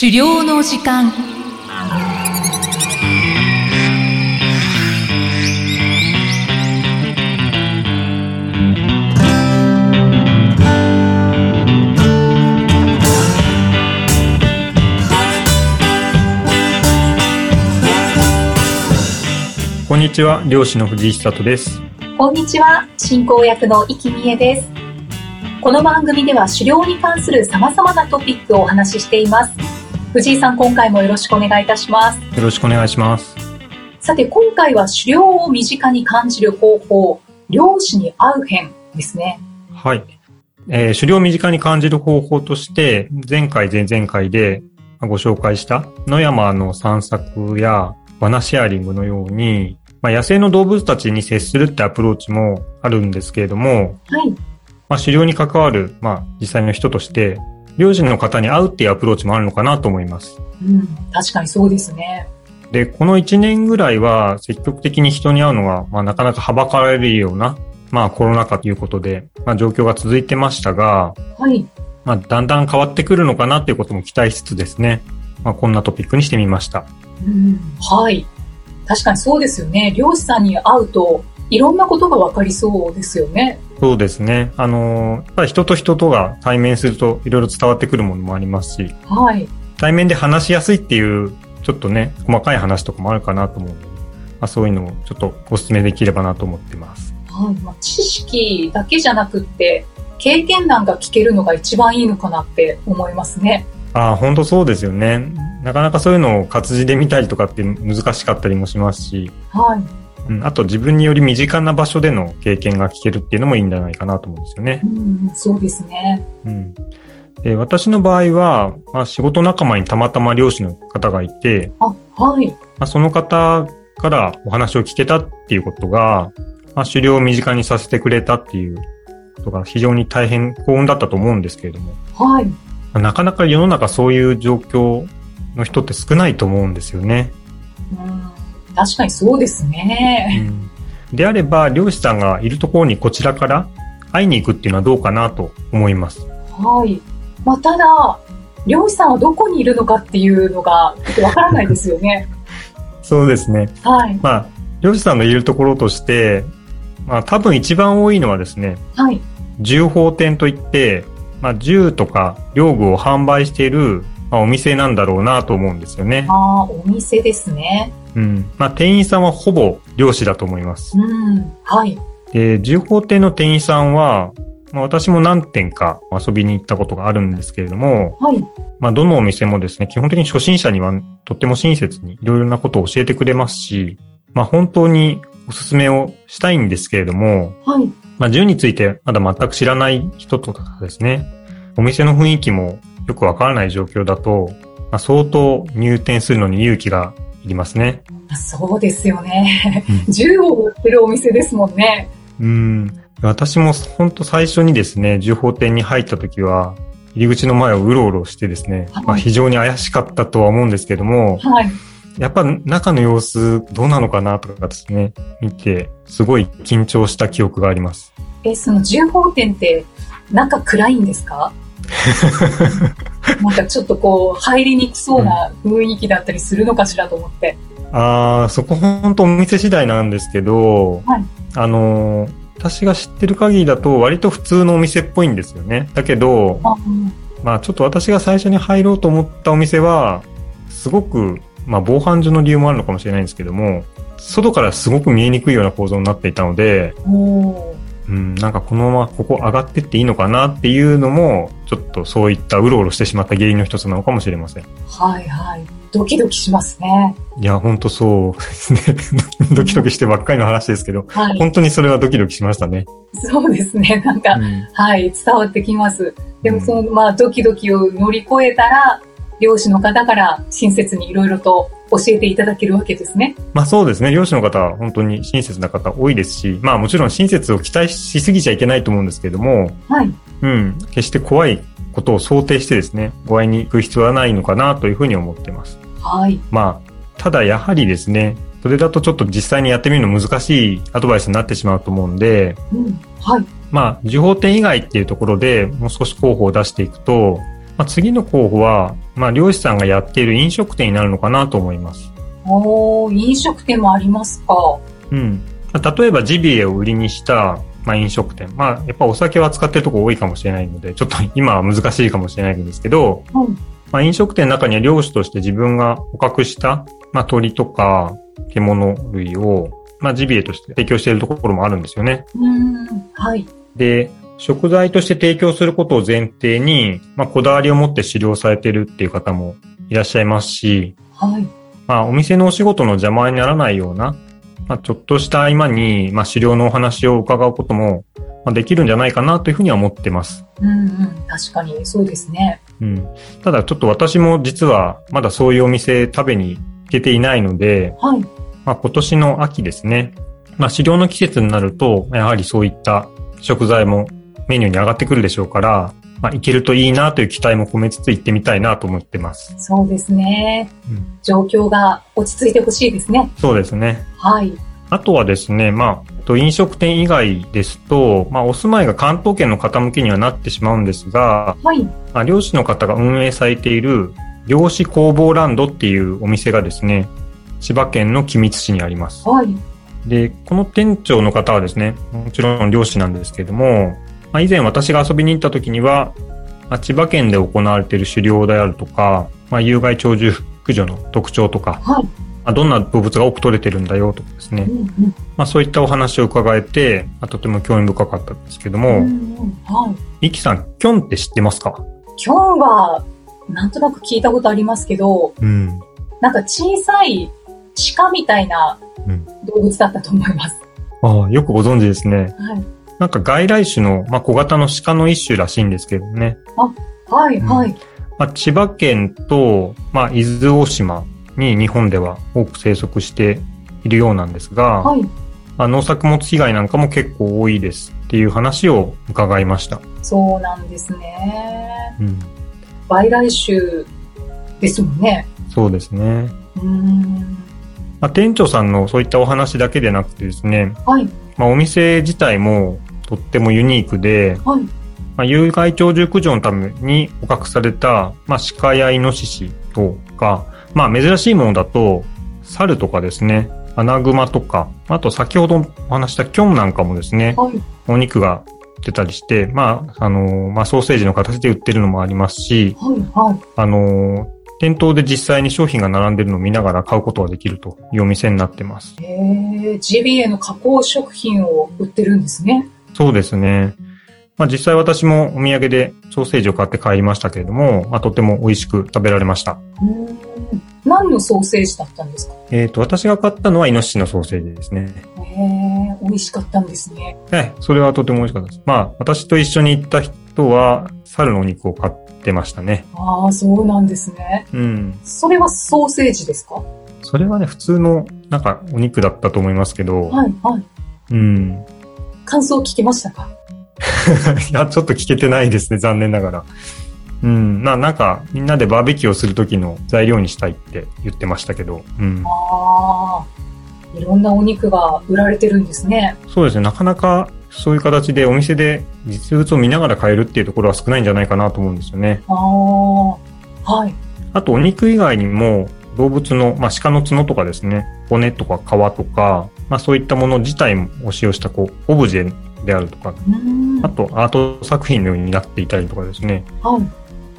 狩猟の時間こんにちは、漁師の藤井久人です。こんにちは、進行役の生きみえです。この番組では狩猟に関する様々なトピックをお話ししています。藤井さん、今回もよろしくお願いいたします。よろしくお願いします。さて、今回は狩猟を身近に感じる方法、漁師に会う編ですね。はい。えー狩猟を身近に感じる方法として、前回、前々回でご紹介した野山の散策やバナシェアリングのように、まあ、野生の動物たちに接するってアプローチもあるんですけれども、はい。まあ、狩猟に関わる、まあ、実際の人として、猟師の方に会うっていうアプローチもあるのかなと思います。うん、確かにそうですね。で、この1年ぐらいは積極的に人に会うのが、まあ、なかなかはばかられるような、まあコロナ禍ということで、まあ状況が続いてましたが、はい。まあだんだん変わってくるのかなっていうことも期待しつつですね、まあこんなトピックにしてみました。うん、はい。確かにそうですよね。漁師さんに会うと、いろんなことがわかりそうですよね。そうですね。あのーやっぱり人と人とが対面するといろいろ伝わってくるものもありますし、はい。対面で話しやすいっていう、ちょっとね、細かい話とかもあるかなと思うので、まあそういうのをちょっとお勧めできればなと思ってます。はいまあ、知識だけじゃなくって経験談が聞けるのが一番いいのかなって思いますね。ああ、本当そうですよね。なかなかそういうのを活字で見たりとかって難しかったりもしますし、はい。うん、あと自分により身近な場所での経験が聞けるっていうのもいいんじゃないかなと思うんですよねう。ん、そうですね。うん。で私の場合は、まあ、仕事仲間にたまたま漁師の方がいて、あ、はい。まあ、その方からお話を聞けたっていうことが、まあ、狩猟を身近にさせてくれたっていうことが非常に大変幸運だったと思うんですけれども、はい。まあなかなか世の中そういう状況の人って少ないと思うんですよね。うん、確かにそうですね。であれば、漁師さんがいるところにこちらから会いに行くっていうのはどうかなと思います。はい。まあ、ただ、漁師さんはどこにいるのかっていうのがちょっとわからないですよね。そうですね。はい。まあ、漁師さんのいるところとして、まあ多分一番多いのはですね、はい。銃砲店といって、まあ銃とか漁具を販売している、まあ、お店なんだろうなと思うんですよねあ。あ、お店ですね。うん。まあ店員さんはほぼ漁師だと思います。うん。はい。で、銃砲店の店員さんは、まあ、私も何店か遊びに行ったことがあるんですけれども、はい。まあ、どのお店もですね、基本的に初心者にはとっても親切にいろいろなことを教えてくれますし、まあ、本当におすすめをしたいんですけれども、はい。まあ、銃についてまだ全く知らない人とかですね、お店の雰囲気もよくわからない状況だと、まあ、相当入店するのに勇気がいりますね。そうですよねう。銃を売ってるお店ですもんね。うん。私も本当最初にですね、銃砲店に入った時は、入り口の前をうろうろしてですね、はいまあ、非常に怪しかったとは思うんですけども、はい。やっぱ中の様子どうなのかなとかですね、見て、すごい緊張した記憶があります。え、その銃砲店って、中暗いんですか？なんかちょっとこう、入りにくそうな雰囲気だったりするのかしらと思って。ああ、そこ本当お店次第なんですけど、はいあのー私が知ってる限りだと割と普通のお店っぽいんですよね。だけど、あうんまあちょっと私が最初に入ろうと思ったお店は、すごく、まあ防犯上の理由もあるのかもしれないんですけども、外からすごく見えにくいような構造になっていたので、うん、なんかこのままここ上がってっていいのかなっていうのも、ちょっとそういったうろうろしてしまった原因の一つなのかもしれません。はいはい。ドキドキしますね。いや、ほんとそうですね。ドキドキしてばっかりの話ですけど、はい。本当にそれはドキドキしましたね。そうですね。なんか、うんはい、伝わってきます。でもその、まあ、ドキドキを乗り越えたら、漁師の方から親切にいろいろと教えていただけるわけですね。まあそうですね。漁師の方は本当に親切な方多いですし、まあもちろん親切を期待しすぎちゃいけないと思うんですけれども、はい。うん、決して怖いことを想定してですね、ご会いに行く必要はないのかなというふうに思ってます。はい。まあ、ただやはりですね、それだとちょっと実際にやってみるの難しいアドバイスになってしまうと思うんで、うん。はい。まあ、受報点以外っていうところでもう少し候補を出していくと、まあ、次の候補は、まあ、漁師さんがやっている飲食店になるのかなと思います。おー飲食店もありますか。うん。まあ例えばジビエを売りにした、まあ、飲食店。まあ、やっぱお酒を扱ってるとこ多いかもしれないので、ちょっと 今は難しいかもしれないんですけど、はい。まあ、飲食店の中には漁師として自分が捕獲した、まあ、鳥とか獣類を、まあ、ジビエとして提供しているところもあるんですよね。うーん。はい。で、食材として提供することを前提に、まあ、こだわりを持って狩猟されてるっていう方もいらっしゃいますし、はい。まあ、お店のお仕事の邪魔にならないような、まあ、ちょっとした合間に、まあ、狩猟のお話を伺うことも、まあ、できるんじゃないかなというふうには思ってます。うんうん。確かに、そうですね。うん。ただ、ちょっと私も実は、まだそういうお店食べに行けていないので、はい。まあ、今年の秋ですね。まあ、狩猟の季節になると、やはりそういった食材もメニューに上がってくるでしょうから、まあ、行けるといいなという期待も込めつつ行ってみたいなと思ってます。そうですね。うん、状況が落ち着いてほしいですね。そうですね。はい。あとはですね、まあ、と飲食店以外ですと、まあ、お住まいが関東圏の方向けにはなってしまうんですが、はい。まあ、漁師の方が運営されている漁師工房ランドっていうお店がですね、千葉県の君津市にあります。はい。で、この店長の方はですね、もちろん漁師なんですけれども、まあ、以前私が遊びに行った時には、まあ、千葉県で行われている狩猟であるとか、まあ、有害鳥獣駆除の特徴とか、はい。まあ、どんな動物が多く取れてるんだよとかですねう、んまあ、そういったお話を伺えて、まあ、とても興味深かったんですけどうん。も、うんうんはい。イキさん、キョンって知ってますか？今日は、なんとなく聞いたことありますけど、うん。なんか小さい鹿みたいなうん動物だったと思います。ああ、よくご存知ですね。はい。なんか外来種の、まあ、小型の鹿の一種らしいんですけどね。はい、うんはい。まあ、千葉県と、まあ、伊豆大島に日本では多く生息しているようなんですが、はい。まあ、農作物被害なんかも結構多いですっていう話を伺いました。そうなんですね。うん、外来種ですもんね。そうですね。うーん。まあ、店長さんのそういったお話だけでなくてですね、はい、まあ、お店自体もとってもユニークで、はい。まあ、有害鳥獣駆除のために捕獲された、まあ、鹿やイノシシとか、まあ、珍しいものだと、猿とかですね、アナグマとか、あと先ほどお話したキョンなんかもですね、はい。お肉が出たりして、まあ、あの、まあ、ソーセージの形で売ってるのもありますし、はい、はい。あの、店頭で実際に商品が並んでるのを見ながら買うことができるというお店になってます。へえ、ジビエの加工食品を売ってるんですね。そうですね。まあ、実際私もお土産でソーセージを買って帰りましたけれども、まあ、とても美味しく食べられました。何のソーセージだったんですか？えっ、と、私が買ったのはイノシシのソーセージですね。へえ、美味しかったんですね。はい。それはとても美味しかったです。まあ、私と一緒に行った人は、猿のお肉を買ってましたね。ああ、そうなんですね。うん。それはソーセージですか？それはね、普通の、なんか、お肉だったと思いますけど、はい、はい。うん。感想聞きましたか？いや、ちょっと聞けてないですね、残念ながら。うん。な、なんか、みんなでバーベキューをするときの材料にしたいって言ってましたけど、うん。ああ、いろんなお肉が売られてるんですね。そうですね、なかなかそういう形でお店で実物を見ながら買えるっていうところは少ないんじゃないかなと思うんですよね。ああ、はい。あと、お肉以外にも、動物の、まあ、鹿の角とかですね、骨とか皮とか、まあ、そういったもの自体を使用した、こう、オブジェであるとか。あと、アート作品のようになっていたりとかですね、はい。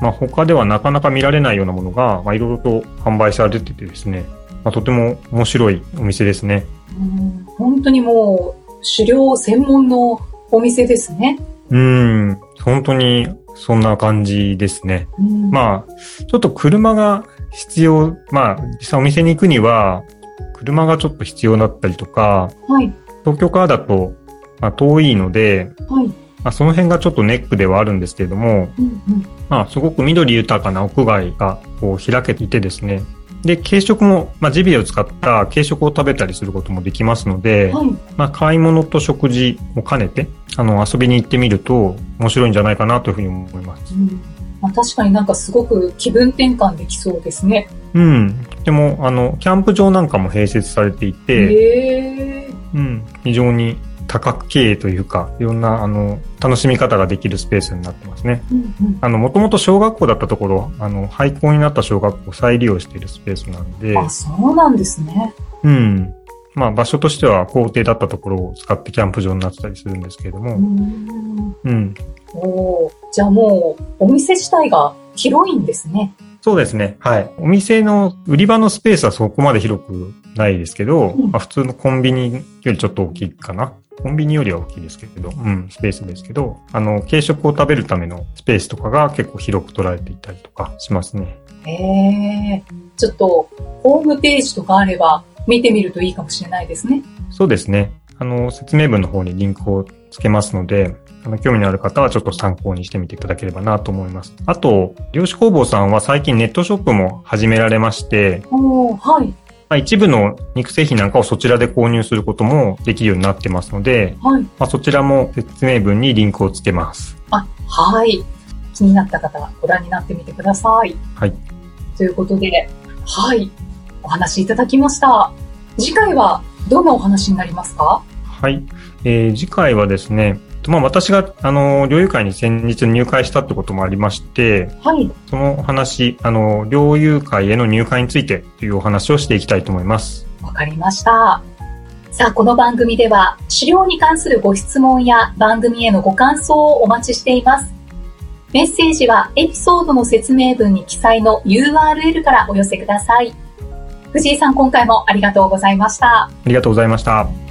まあ、他ではなかなか見られないようなものが、まあ、いろいろと販売されててですね、まあ、とても面白いお店ですね。うん本当にもう、狩猟専門のお店ですね。うん、本当にそんな感じですね。うんまあ、ちょっと車が必要、まあ、実際お店に行くには、車がちょっと必要だったりとか、はい。東京からだと、まあ、遠いので、はい。まあ、その辺がちょっとネックではあるんですけれども、うんうん。まあ、すごく緑豊かな屋外がこう開けていてですね、で、軽食も、まあ、ジビエを使った軽食を食べたりすることもできますので、はい。まあ、買い物と食事を兼ねて、あの、遊びに行ってみると面白いんじゃないかなというふうに思います。うんまあ、確かになんかすごく気分転換できそうですね。うん。でも、あの、キャンプ場なんかも併設されていて、へえ。うん、非常に多角経営というか、いろんな、あの、楽しみ方ができるスペースになってますね。もともと小学校だったところ、あの、廃校になった小学校を再利用しているスペースなんで、あ、そうなんですね。うん。まあ、場所としては校庭だったところを使ってキャンプ場になってたりするんですけれども、うーんうん。おーじゃあもう、お店自体が広いんですね。そうですね。はい。お店の売り場のスペースはそこまで広くないですけど、うんまあ、普通のコンビニよりちょっと大きいかな。コンビニよりは大きいですけど、うん、スペースですけど、あの、軽食を食べるためのスペースとかが結構広く取られていたりとかしますね。へえ。ちょっと、ホームページとかあれば、見てみるといいかもしれないですね。そうですね。あの、説明文の方にリンクをつけますので、あの、興味のある方はちょっと参考にしてみていただければなと思います。あと、漁師工房さんは最近ネットショップも始められまして、はい。まあ、一部の肉製品なんかをそちらで購入することもできるようになってますので、はい。まあ、そちらも説明文にリンクをつけます。あ、はい。気になった方はご覧になってみてください。はい。ということで、はい。お話いただきました。次回はどんなお話になりますか？はい。えー次回はですね、まあ、私が、あの、猟友会に先日入会したってこともありまして、はい。そのお話、あの、猟友会への入会についてというお話をしていきたいと思います。わかりました。さあ、この番組では、資料に関するご質問や番組へのご感想をお待ちしています。メッセージはエピソードの説明文に記載の URL からお寄せください。藤井さん、今回もありがとうございました。ありがとうございました。